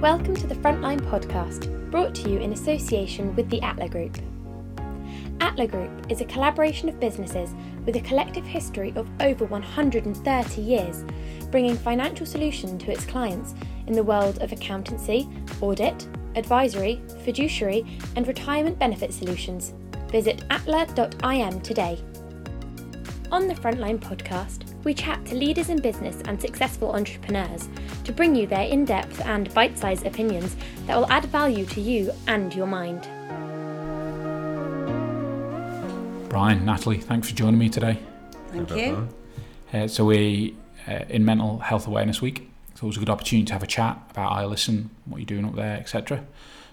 Welcome to the Frontline podcast, brought to you in association with the Atla Group. Atla Group is a collaboration of businesses with a collective history of over 130 years, bringing financial solution to its clients in the world of accountancy, audit, advisory, fiduciary, and retirement benefit solutions. Visit atla.im today. On the Frontline podcast, we chat to leaders in business and successful entrepreneurs to bring you their in depth and bite sized opinions that will add value to you and your mind. Brian, Natalie, thanks for joining me today. Thank you. Uh, so we uh, in Mental Health Awareness Week. So it was a good opportunity to have a chat about Isle Listen, what you're doing up there, etc.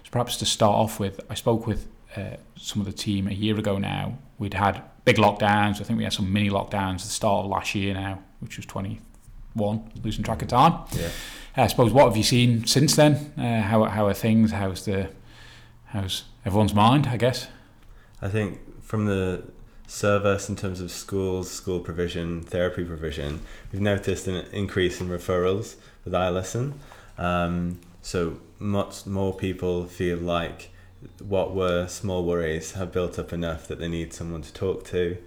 So perhaps to start off with, I spoke with uh, some of the team a year ago now. We'd had big lockdowns. I think we had some mini lockdowns at the start of last year now, which was 21, losing track of time. Yeah. I suppose what have you seen since then? Uh, how how are things? How's the how's everyone's mind? I guess. I think from the service in terms of schools, school provision, therapy provision, we've noticed an increase in referrals with Isle Listen. Um, so much more people feel like what were small worries have built up enough that they need someone to talk to.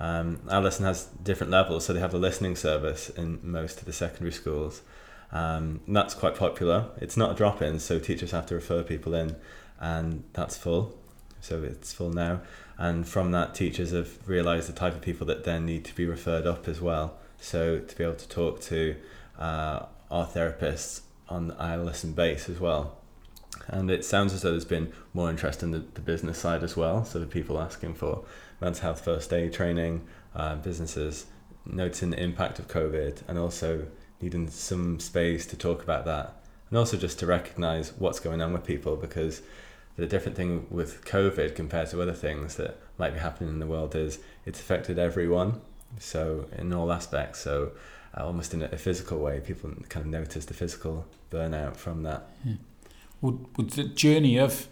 Um, Isle Listen has different levels, so they have a listening service in most of the secondary schools. Um, that's quite popular. It's not a drop in, so teachers have to refer people in, and that's full. So it's full now. And from that, teachers have realised the type of people that then need to be referred up as well. So to be able to talk to uh, our therapists on the listen base as well. And it sounds as though there's been more interest in the, the business side as well. So the people asking for mental health first aid training, uh, businesses noticing the impact of COVID, and also needing some space to talk about that, and also just to recognise what's going on with people because the different thing with COVID compared to other things that might be happening in the world is it's affected everyone. So in all aspects, so uh, almost in a, a physical way, people kind of notice the physical burnout from that. Yeah. Would would the journey of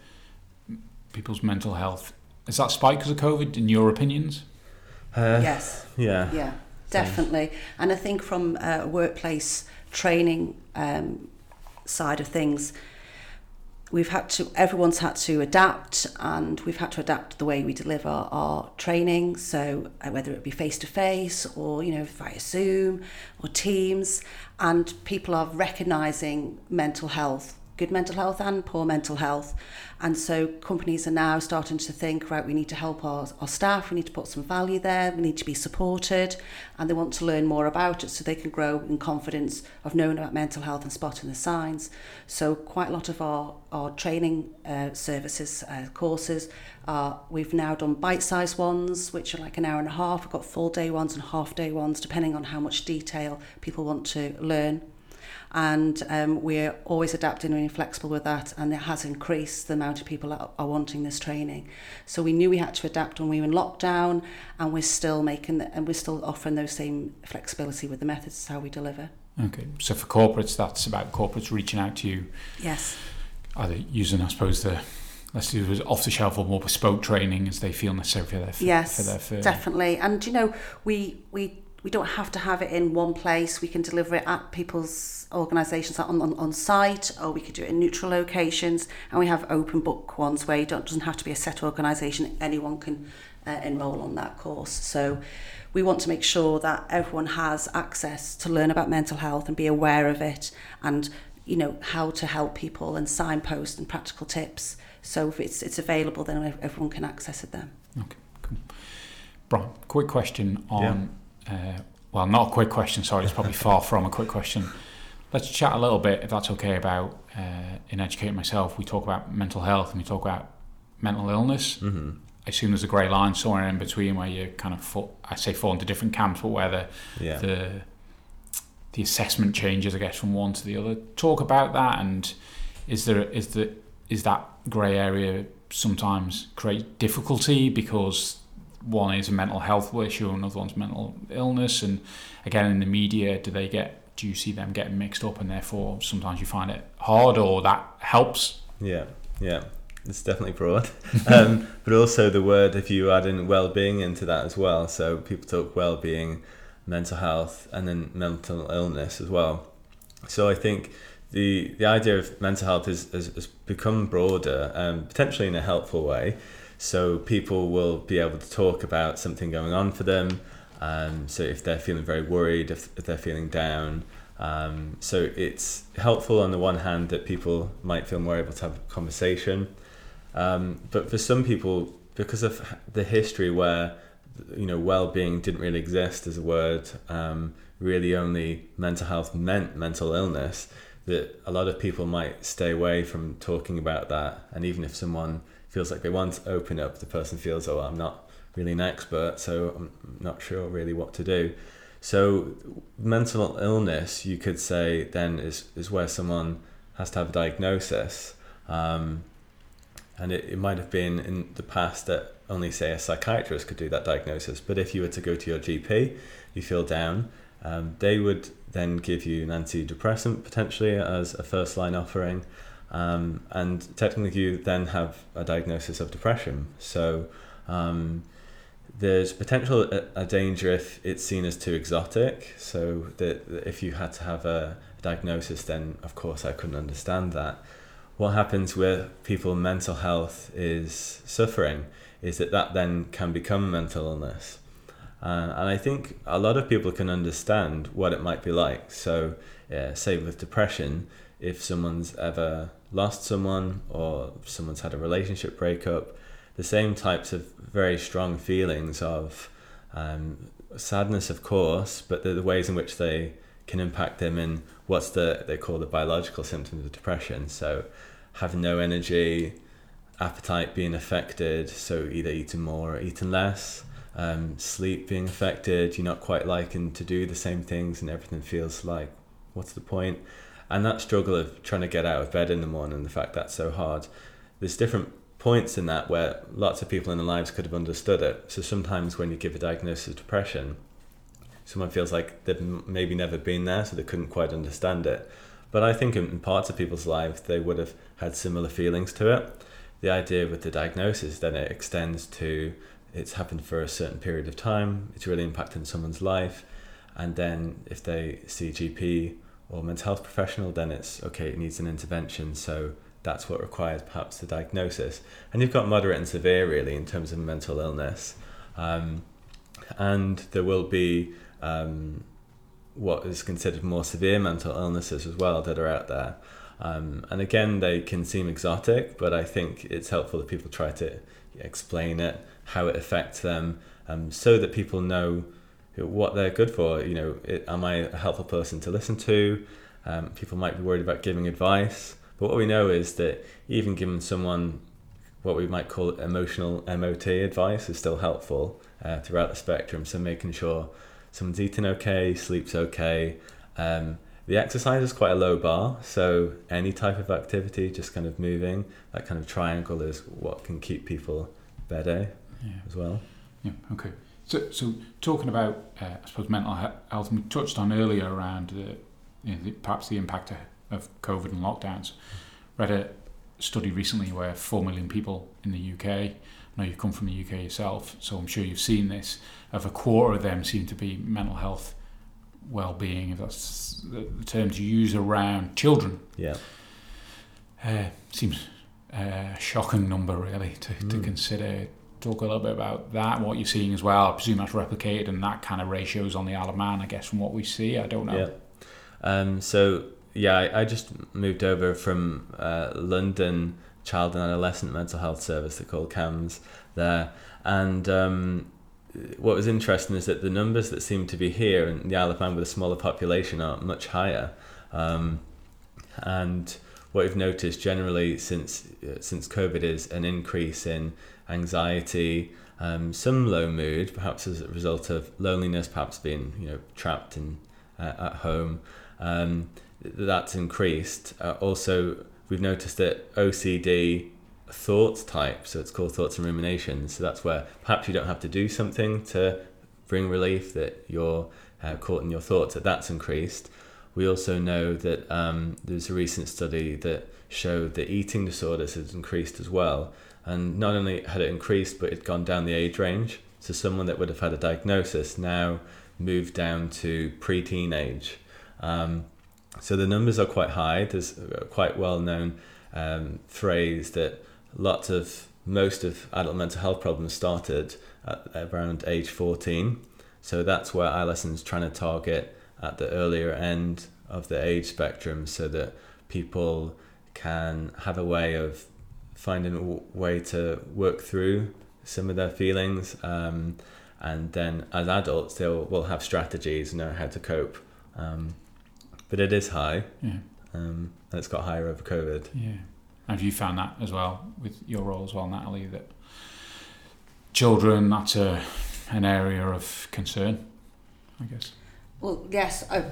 people's mental health is that spiked because of COVID? In your opinions? Uh, Yes. Yeah. Yeah, definitely. And I think from a workplace training um, side of things, we've had to, everyone's had to adapt and we've had to adapt the way we deliver our training. So uh, whether it be face to face or, you know, via Zoom or Teams, and people are recognizing mental health good mental health and poor mental health. And so companies are now starting to think, right, we need to help our, our staff, we need to put some value there, we need to be supported, and they want to learn more about it so they can grow in confidence of knowing about mental health and spotting the signs. So quite a lot of our, our training uh, services, uh, courses, uh, we've now done bite-sized ones, which are like an hour and a half. We've got full day ones and half day ones, depending on how much detail people want to learn and um, we're always adapting and being flexible with that and it has increased the amount of people that are wanting this training. So we knew we had to adapt when we were in lockdown and we're still making the, and we're still offering those same flexibility with the methods how we deliver. Okay, so for corporates, that's about corporates reaching out to you, yes. Either using, I suppose, the let's do it off the shelf or more bespoke training as they feel necessary for their yes for their firm. definitely. And you know we we we don't have to have it in one place. We can deliver it at people's organisations on, on, on site or we could do it in neutral locations. And we have open book ones where it doesn't have to be a set organisation. Anyone can uh, enrol on that course. So we want to make sure that everyone has access to learn about mental health and be aware of it and you know how to help people and signpost and practical tips. So if it's it's available then everyone can access it then Okay, cool. Brian, quick question on, uh, well, not a quick question, sorry, it's probably far from a quick question. Let's chat a little bit, if that's okay, about uh, in Educating Myself, we talk about mental health and we talk about mental illness. hmm I assume there's a grey line somewhere in between where you kind of, fall, I say fall into different camps, but where the, Yeah. the the assessment changes, I guess, from one to the other. Talk about that, and is there is the is that grey area sometimes create difficulty because one is a mental health issue, another one's mental illness, and again in the media, do they get do you see them getting mixed up, and therefore sometimes you find it hard, or that helps? Yeah, yeah, it's definitely broad. um, but also the word, if you add in well-being into that as well, so people talk well-being, mental health, and then mental illness as well. So I think the the idea of mental health has, has become broader, um, potentially in a helpful way. So people will be able to talk about something going on for them. Um, so if they're feeling very worried, if, if they're feeling down, um, so it's helpful on the one hand that people might feel more able to have a conversation, um, but for some people, because of the history where you know well-being didn't really exist as a word, um, really only mental health meant mental illness. That a lot of people might stay away from talking about that, and even if someone feels like they want to open up, the person feels, oh, I'm not really an expert, so I'm not sure really what to do. So mental illness, you could say, then is, is where someone has to have a diagnosis. Um, and it, it might have been in the past that only, say, a psychiatrist could do that diagnosis. But if you were to go to your GP, you feel down, um, they would then give you an antidepressant potentially as a first line offering. Um, and technically, you then have a diagnosis of depression. So, um, there's potential a, a, danger if it's seen as too exotic. So that if you had to have a diagnosis, then of course I couldn't understand that. What happens with people mental health is suffering is that that then can become mental illness. Uh, and I think a lot of people can understand what it might be like. So, yeah, say with depression, if someone's ever lost someone or someone's had a relationship breakup, the same types of very strong feelings of um, sadness, of course, but the, the ways in which they can impact them in what's the they call the biological symptoms of depression. So having no energy, appetite being affected, so either eating more or eating less, um, sleep being affected, you're not quite liking to do the same things and everything feels like what's the point? And that struggle of trying to get out of bed in the morning, the fact that's so hard. There's different points in that where lots of people in their lives could have understood it. So sometimes when you give a diagnosis of depression, someone feels like they've maybe never been there, so they couldn't quite understand it. But I think in parts of people's lives, they would have had similar feelings to it. The idea with the diagnosis then it extends to it's happened for a certain period of time, it's really impacting someone's life, and then if they see GP or mental health professional, then it's okay, it needs an intervention. So that's what requires perhaps the diagnosis. And you've got moderate and severe really in terms of mental illness. Um, and there will be um, what is considered more severe mental illnesses as well that are out there. Um, and again, they can seem exotic, but I think it's helpful that people try to explain it, how it affects them, um, so that people know what they're good for. You know, it, am I a helpful person to listen to? Um, people might be worried about giving advice. But what we know is that even giving someone what we might call emotional MOT advice is still helpful uh, throughout the spectrum. So making sure someone's eating okay, sleeps okay. Um, the exercise is quite a low bar, so any type of activity, just kind of moving, that kind of triangle is what can keep people better yeah. as well. Yeah. Okay. So, so talking about, uh, I suppose, mental health, we touched on earlier around the, you know, the, perhaps the impact of COVID and lockdowns. Read a study recently where 4 million people in the UK, I know you come from the UK yourself, so I'm sure you've seen this, of a quarter of them seem to be mental health well-being, if that's the term to use around children. Yeah. Uh, seems a shocking number, really, to, mm. to consider. Talk a little bit about that, what you're seeing as well. I presume that's replicated and that kind of ratios on the Isle of Man, I guess, from what we see. I don't know. Yeah. Um, so yeah, I, I just moved over from uh, London Child and Adolescent Mental Health Service, they call CAMHS there, and um, what was interesting is that the numbers that seem to be here in the Isle of Man with a smaller population are much higher, um, and what we've noticed generally since uh, since COVID is an increase in anxiety, um, some low mood, perhaps as a result of loneliness, perhaps being you know trapped in uh, at home. Um, that's increased. Uh, also, we've noticed that OCD thoughts type, so it's called thoughts and ruminations. So that's where perhaps you don't have to do something to bring relief that you're uh, caught in your thoughts. That that's increased. We also know that um, there's a recent study that showed that eating disorders has increased as well. And not only had it increased, but it gone down the age range. So someone that would have had a diagnosis now moved down to pre-teen age. Um, So the numbers are quite high. There's a quite well known um, phrase that lots of most of adult mental health problems started at around age 14. So that's where Isle Listen's trying to target at the earlier end of the age spectrum so that people can have a way of finding a way to work through some of their feelings. Um, and then as adults, they will, will have strategies, know how to cope. Um, but it is high. Yeah. Um, and it's got higher over COVID. Yeah. Have you found that as well with your role as well, Natalie? That children, that's a, an area of concern, I guess. Well, yes, I,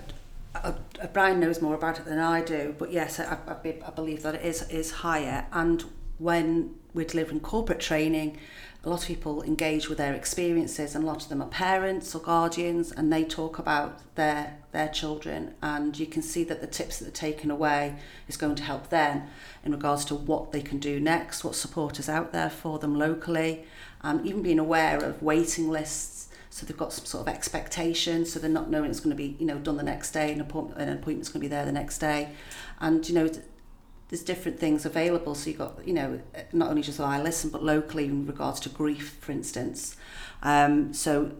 I, I, Brian knows more about it than I do, but yes, I, I, I believe that it is is higher. And when we're delivering corporate training, a lot of people engage with their experiences and a lot of them are parents or guardians and they talk about their their children and you can see that the tips that are taken away is going to help them in regards to what they can do next what support is out there for them locally and even being aware of waiting lists so they've got some sort of expectation so they're not knowing it's going to be you know done the next day an appointment an appointment's going to be there the next day. And you know there's different things available. So you've got, you know, not only just Isle Listen, but locally in regards to grief, for instance. Um, so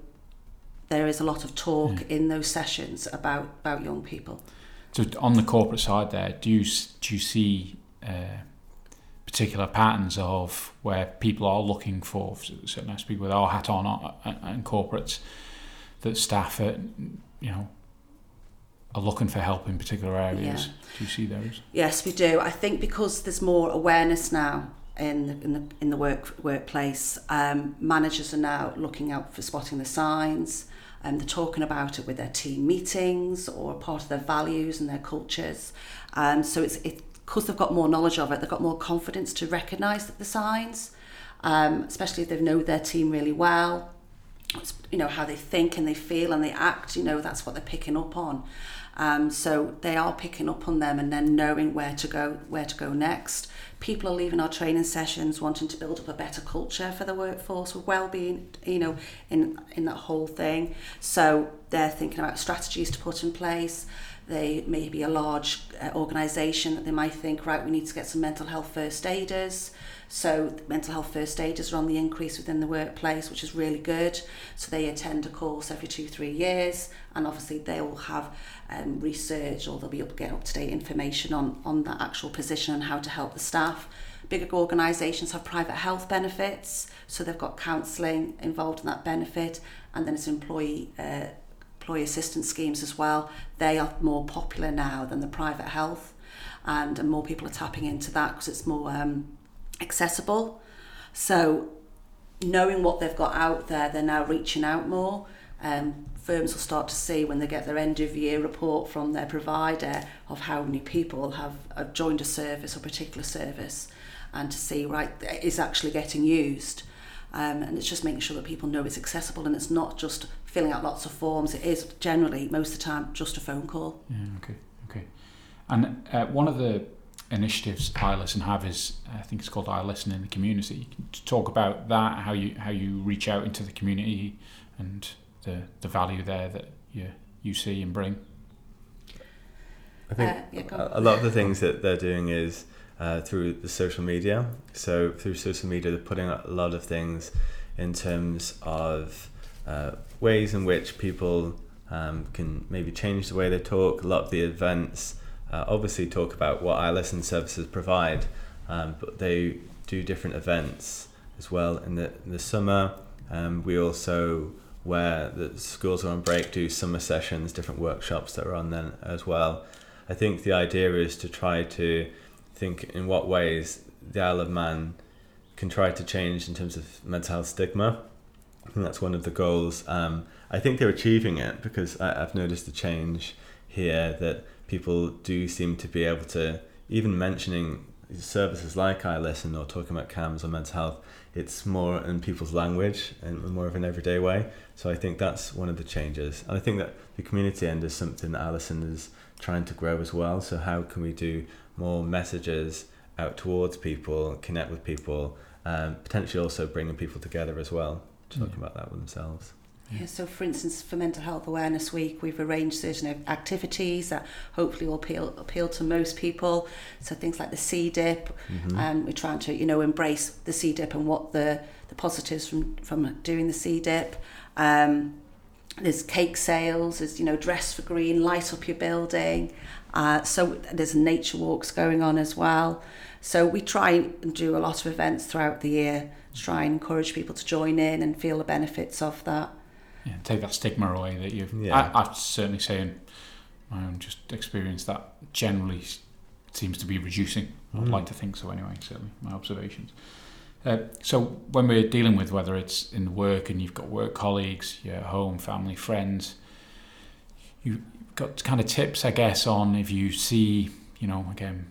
there is a lot of talk yeah. in those sessions about about young people. So on the corporate side, there, do you do you see uh, particular patterns of where people are looking for certain people with our hat on uh, and corporates that staff, are, you know, are looking for help in particular areas. Yeah. Do you see those? Yes, we do. I think because there's more awareness now in the, in the, in the work workplace, um, managers are now looking out for spotting the signs. and um, they're talking about it with their team meetings or part of their values and their cultures. Um, so it's it because they've got more knowledge of it, they've got more confidence to recognise the signs, um, especially if they know their team really well. you know how they think and they feel and they act. You know that's what they're picking up on. Um, so they are picking up on them and then knowing where to go, where to go next. People are leaving our training sessions wanting to build up a better culture for the workforce with well-being, you know, in in that whole thing. So they're thinking about strategies to put in place. They may be a large uh, organisation that they might think, right, we need to get some mental health first aiders. So mental health first aiders are on the increase within the workplace, which is really good. So they attend a course every two, three years, and obviously they will have um, research or they'll be able to get up to date information on, on that actual position and how to help the staff. Bigger organisations have private health benefits, so they've got counselling involved in that benefit, and then it's employee uh, employee assistance schemes as well. They are more popular now than the private health, and, and more people are tapping into that because it's more um, accessible. So knowing what they've got out there, they're now reaching out more. Um, firms will start to see when they get their end of year report from their provider of how many people have, joined a service or particular service and to see right is actually getting used. Um, and it's just making sure that people know it's accessible and it's not just filling out lots of forms. It is generally most of the time just a phone call. Yeah okay okay. And uh, one of the initiatives Isle Listen have is I think it's called Isle Listen in the community. To talk about that, how you how you reach out into the community, and the the value there that you you see and bring. I think uh, yeah, a lot of the things that they're doing is uh, through the social media. So through social media, they're putting out a lot of things in terms of uh, ways in which people um, can maybe change the way they talk. A lot of the events uh, obviously talk about what Isle Listen services provide, um, but they do different events as well. In the, in the summer, um, we also, where the schools are on break, do summer sessions, different workshops that are on then as well. I think the idea is to try to think in what ways the Isle of Man can try to change in terms of mental health stigma. I think that's one of the goals. Um, I think they're achieving it because I, I've noticed a change here that people do seem to be able to, even mentioning services like Isle Listen or talking about CAMHS or mental health, it's more in people's language and more of an everyday way. So I think that's one of the changes. And I think that the community end is something that Isle Listen is trying to grow as well. So how can we do more messages out towards people, connect with people, um, potentially also bringing people together as well, talking yeah. about that with themselves. Yeah, so for instance, for Mental Health Awareness Week, we've arranged certain activities that hopefully will appeal, appeal to most people. So things like the sea dip, Mm-hmm. and we're trying to, you know, embrace the sea dip and what the, the positives from, from doing the sea dip. Um, there's cake sales, there's, you know, dress for green, light up your building. Uh, so there's nature walks going on as well. So we try and do a lot of events throughout the year to try and encourage people to join in and feel the benefits of that. Yeah, take that stigma away that you've. Yeah. I, I'd certainly say in my own just experience that generally seems to be reducing. I'd Mm. like to think so anyway. Certainly, my observations. Uh, so when we're dealing with whether it's in work and you've got work colleagues, your home, family, friends, you've got kind of tips, I guess, on if you see, you know, again,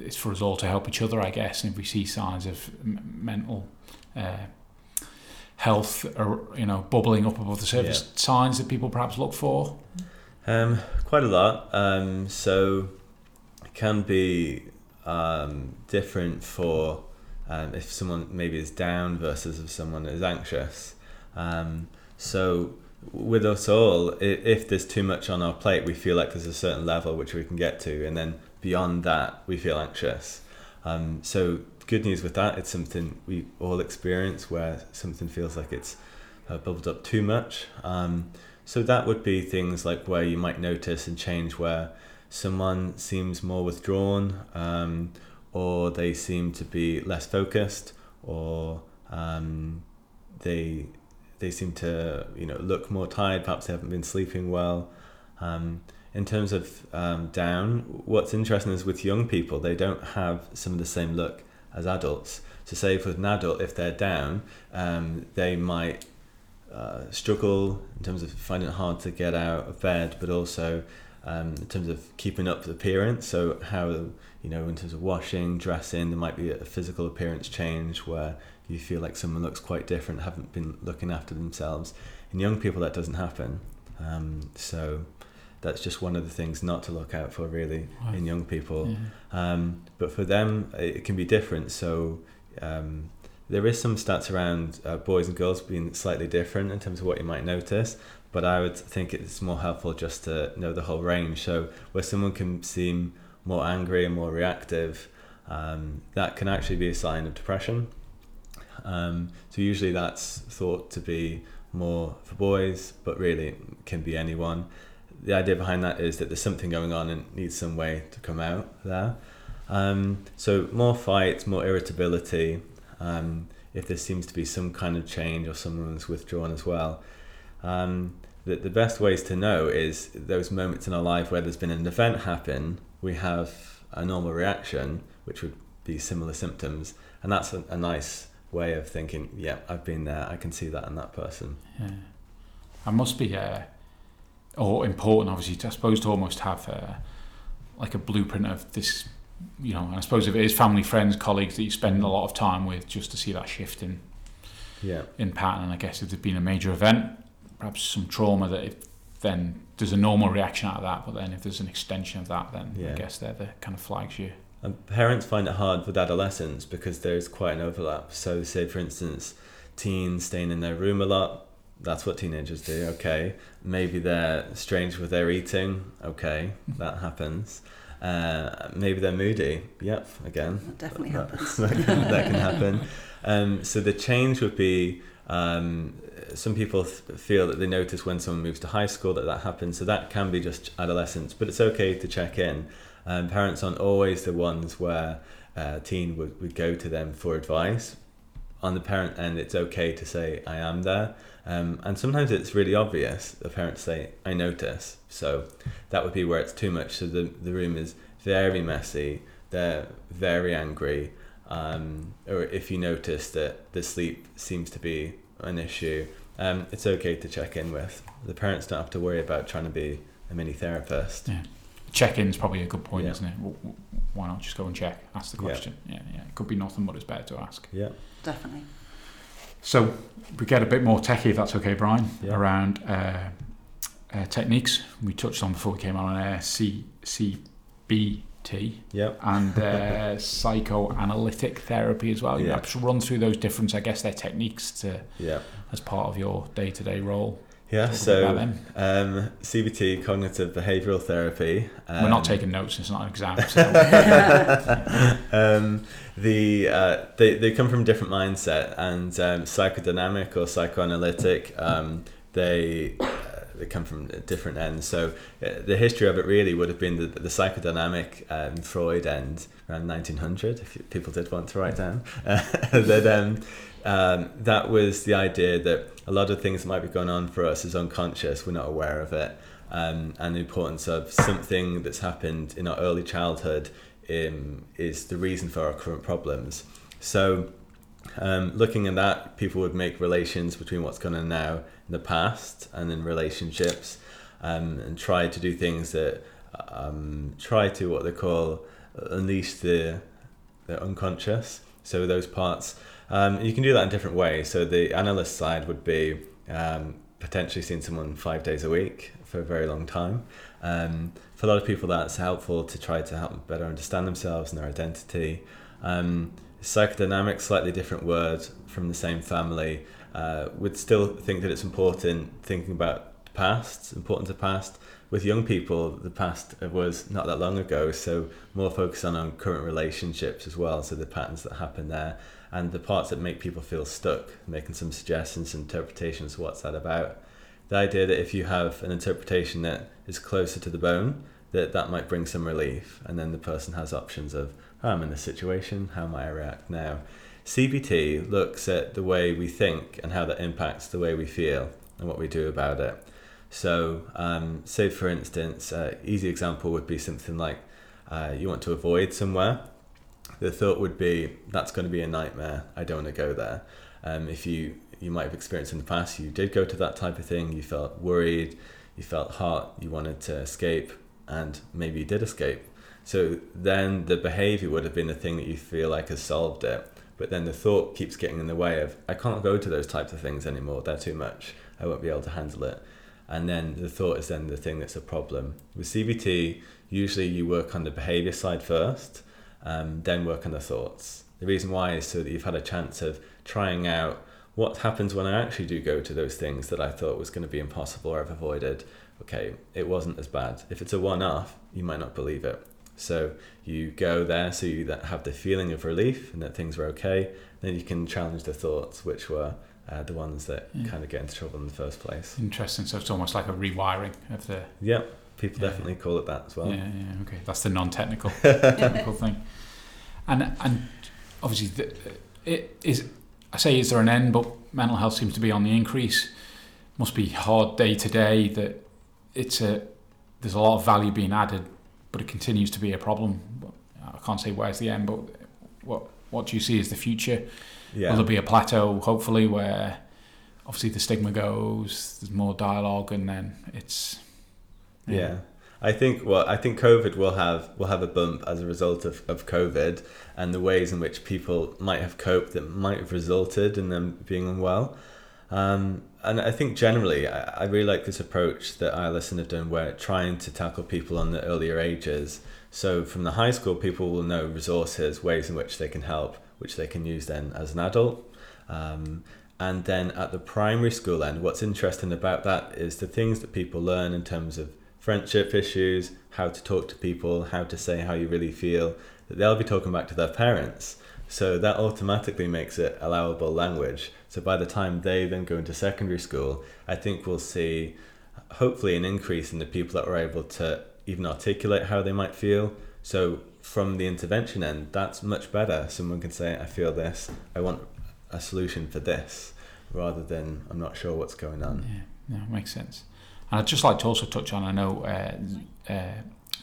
it's for us all to help each other, I guess, and if we see signs of m- mental uh, health, or, you know, bubbling up above the surface, signs that people perhaps look for. Um, quite a lot. Um, so it can be um, different for um, if someone maybe is down versus if someone is anxious. Um, so with us all, if there's too much on our plate, we feel like there's a certain level which we can get to, and then beyond that, we feel anxious. Um, so good news with that, it's something we all experience where something feels like it's uh, bubbled up too much. Um, so that would be things like where you might notice and change where someone seems more withdrawn, um, or they seem to be less focused, or um, they they seem to you know look more tired. Perhaps they haven't been sleeping well. Um, in terms of um, down, what's interesting is with young people, they don't have some of the same look as adults. So, say for an adult, if they're down, um, they might uh, struggle in terms of finding it hard to get out of bed, but also um, in terms of keeping up the appearance. So, how you know, in terms of washing, dressing, there might be a physical appearance change where you feel like someone looks quite different, haven't been looking after themselves. In young people, that doesn't happen. Um, so, that's just one of the things not to look out for, really, in young people. Yeah. Um, but for them, it can be different. So um, there is some stats around uh, boys and girls being slightly different in terms of what you might notice. But I would think it's more helpful just to know the whole range. So where someone can seem more angry and more reactive, um, that can actually be a sign of depression. Um, so usually that's thought to be more for boys, but really can be anyone. The idea behind that is that there's something going on and needs some way to come out there. Um, so more fights, more irritability. Um, if there seems to be some kind of change or someone's withdrawn as well. Um, the, the best ways to know is those moments in our life where there's been an event happen, we have a normal reaction, which would be similar symptoms, and that's a, a nice way of thinking. Yeah, I've been there. I can see that in that person. Yeah. I must be, uh, or important, obviously, to, I suppose, to almost have uh, like a blueprint of this, you know, and I suppose if it is family, friends, colleagues that you spend a lot of time with, just to see that shift in, Yeah, in pattern. And I guess if there's been a major event, perhaps some trauma, that if then there's a normal reaction out of that, but then if there's an extension of that, then Yeah. I guess they're the kind of flags you. And parents find it hard with adolescents because there's quite an overlap. So, say for instance, teens staying in their room a lot. That's what teenagers do. Okay, maybe they're strange with their eating. Okay, that happens. Uh, maybe they're moody. Yep, again, That definitely that, happens. that, can, that can happen. Um, so the change would be um, some people th- feel that they notice when someone moves to high school that that happens. So that can be just adolescence, but it's okay to check in. Um, parents aren't always the ones where a teen would, would go to them for advice. On the parent end, it's okay to say, I am there. Um, and sometimes it's really obvious. The parents say, I notice. So that would be where it's too much. So the, the room is very messy, they're very angry. Um, or if you notice that the sleep seems to be an issue, um, it's okay to check in with. The parents don't have to worry about trying to be a mini therapist. Yeah. Check-in's probably a good point, Yeah. isn't it? Why not just go and check, ask the Yeah. question? Yeah, yeah. It could be nothing, but it's better to ask. Yeah. Definitely. So we get a bit more techie, if that's okay, Brian, Yeah. around uh, uh, techniques. We touched on before we came on air C, CBT, Yep. and uh, psychoanalytic therapy as well. You Yeah. yeah. just run through those different, I guess, their techniques to Yeah. as part of your day to day role. Yeah. Talk So um, CBT, cognitive behavioural therapy. Um, We're not taking notes; it's not an exam. So. um, the uh, they they come from different mindset and um, psychodynamic or psychoanalytic. Um, they uh, they come from different ends. So uh, the history of it really would have been the, the psychodynamic um, Freud end around 1900. If people did want to write down uh, that um, that was the idea that a lot of things that might be going on for us is unconscious. We're not aware of it. Um, and the importance of something that's happened in our early childhood um, is the reason for our current problems. So, um, looking at that, people would make relations between what's going on now in the past and in relationships, um, and try to do things that um, try to what they call unleash the the unconscious. So those parts, um, you can do that in different ways. So the analyst side would be um, potentially seeing someone five days a week for a very long time. Um, for a lot of people, that's helpful to try to help them better understand themselves and their identity. Um, psychodynamic, slightly different word from the same family, uh, would still think that it's important thinking about past, important to past. With young people, the past was not that long ago, so more focus on, on current relationships as well, so the patterns that happen there and the parts that make people feel stuck, making some suggestions interpretations what's that about. The idea that if you have an interpretation that is closer to the bone, that that might bring some relief, and then the person has options of, oh, I'm in this situation, how might I react now? CBT looks at the way we think and how that impacts the way we feel and what we do about it. So, um, say for instance, uh, easy example would be something like uh, you want to avoid somewhere. The thought would be that's going to be a nightmare. I don't want to go there. Um, if you you might have experienced in the past, you did go to that type of thing. You felt worried, you felt hot, you wanted to escape, and maybe you did escape. So then the behavior would have been the thing that you feel like has solved it. But then the thought keeps getting in the way of I can't go to those types of things anymore. They're too much. I won't be able to handle it and then the thought is then the thing that's a problem. With CBT, usually you work on the behavior side first, um, then work on the thoughts. The reason why is so that you've had a chance of trying out what happens when I actually do go to those things that I thought was going to be impossible or I've avoided. Okay, it wasn't as bad. If it's a one off, you might not believe it. So you go there so you have the feeling of relief and that things were okay. Then you can challenge the thoughts, which were uh, the ones that Yeah. kind of get into trouble in the first place. Interesting. So it's almost like a rewiring of the. Yeah, people Yeah. definitely call it that as well. yeah, yeah. Okay, that's the non-technical technical thing. And and obviously, the, it is. I say, is there an end? But mental health seems to be on the increase. Must be hard day to day. That it's a. There's a lot of value being added, but it continues to be a problem. I can't say where's the end, but what what do you see as the future? Will there be a plateau, hopefully, where obviously the stigma goes, there's more dialogue, and then it's. yeah. I think well, I think COVID will have will have a bump as a result of, of COVID and the ways in which people might have coped that might have resulted in them being unwell. Um, and I think generally, I, I really like this approach that Isle Listen have done, where trying to tackle people on the earlier ages. So from the high school, people will know resources, ways in which they can help, which they can use then as an adult. Um, and then at the primary school end, what's interesting about that is the things that people learn in terms of friendship issues, how to talk to people, how to say how you really feel, that they'll be talking back to their parents. So that automatically makes it allowable language. So by the time they then go into secondary school, I think we'll see hopefully an increase in the people that are able to even articulate how they might feel. So from the intervention end, that's much better. Someone can say, I feel this, I want a solution for this, rather than I'm not sure what's going on. Yeah, no, makes sense. And I'd just like to also touch on I know uh, uh,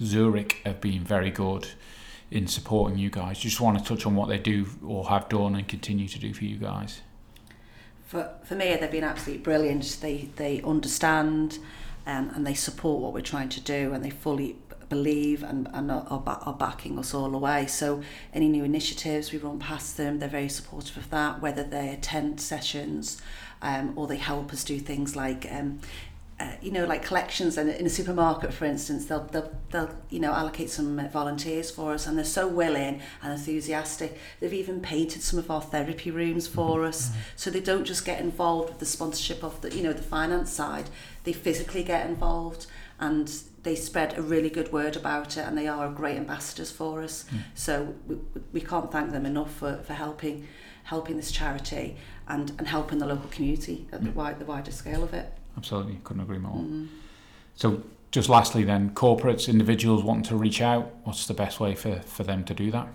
Zurich have been very good in supporting you guys. Just want to touch on what they do or have done and continue to do for you guys. For, for me, they've been absolutely brilliant. They they understand um, and they support what we're trying to do, and they fully b- believe and, and are, are, backing us all the way. So any new initiatives, we run past them. They're very supportive of that, whether they attend sessions um, or they help us do things like um, uh, you know, like collections and in a supermarket, for instance, they'll, they'll, they'll, you know, allocate some uh, volunteers for us and they're so willing and enthusiastic. They've even painted some of our therapy rooms for us. So they don't just get involved with the sponsorship of the, you know, the finance side. They physically get involved and they spread a really good word about it and they are great ambassadors for us. So we, we can't thank them enough for, for helping helping this charity and, and helping the local community at the, wide, the wider scale of it. Absolutely, couldn't agree more. Mm. So, just lastly, then, corporates, individuals wanting to reach out, what's the best way for, for them to do that?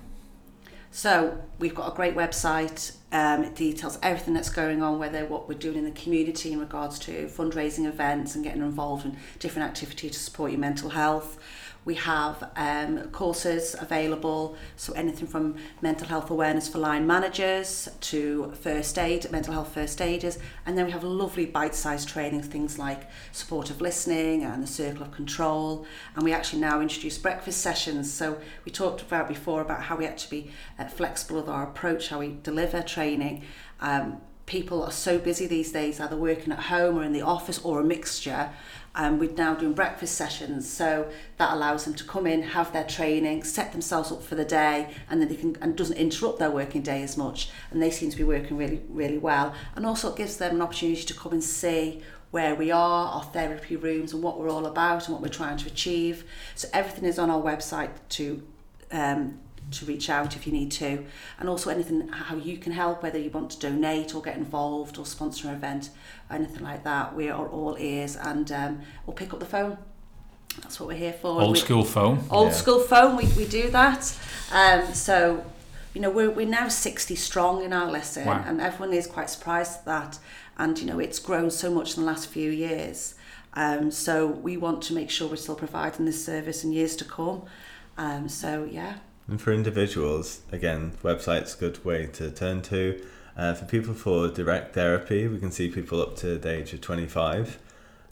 So we've got a great website. Um, it details everything that's going on, whether what we're doing in the community in regards to fundraising events and getting involved in different activities to support your mental health. We have um, courses available, so anything from mental health awareness for line managers to first aid, mental health first aiders, and then we have lovely bite-sized trainings, things like supportive listening and the circle of control. And we actually now introduce breakfast sessions. So we talked about before about how we actually uh, flexible with our approach, how we deliver training. Um, people are so busy these days, either working at home or in the office or a mixture. Um, we're now doing breakfast sessions, so that allows them to come in, have their training, set themselves up for the day, and then they can and doesn't interrupt their working day as much. And they seem to be working really, really well. And also it gives them an opportunity to come and see where we are, our therapy rooms, and what we're all about and what we're trying to achieve. So everything is on our website to um, to reach out if you need to, and also anything how you can help, whether you want to donate or get involved or sponsor an event, anything like that. We are all ears, and um, we'll pick up the phone. That's what we're here for. Old We- school phone. old Yeah. school phone. We, we do that. Um, so, you know, we're, we're now 60 strong in Isle Listen, Wow. and everyone is quite surprised at that. And, you know, it's grown so much in the last few years. Um, so, we want to make sure we're still providing this service in years to come. Um, so, yeah. And for individuals, again, website's a good way to turn to. Uh, for people for direct therapy, we can see people up to the age of 25.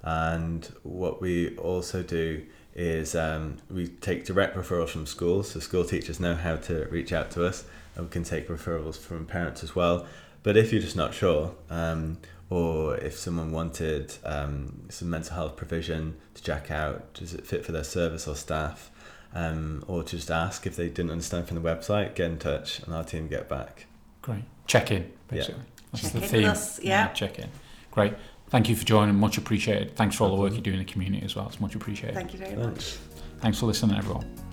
And what we also do is um, we take direct referrals from schools. So school teachers know how to reach out to us, and we can take referrals from parents as well. But if you're just not sure, um, or if someone wanted um, some mental health provision to check out, does it fit for their service or staff? Um, or just ask if they didn't understand from the website, get in touch and our team get back. Great. Check in, basically. That's Check the in theme. us, yeah. Check in. Great. Thank you for joining. Much appreciated. Thanks for all the work you do in the community as well. It's much appreciated. Thank you very Thanks. much. Thanks for listening, everyone.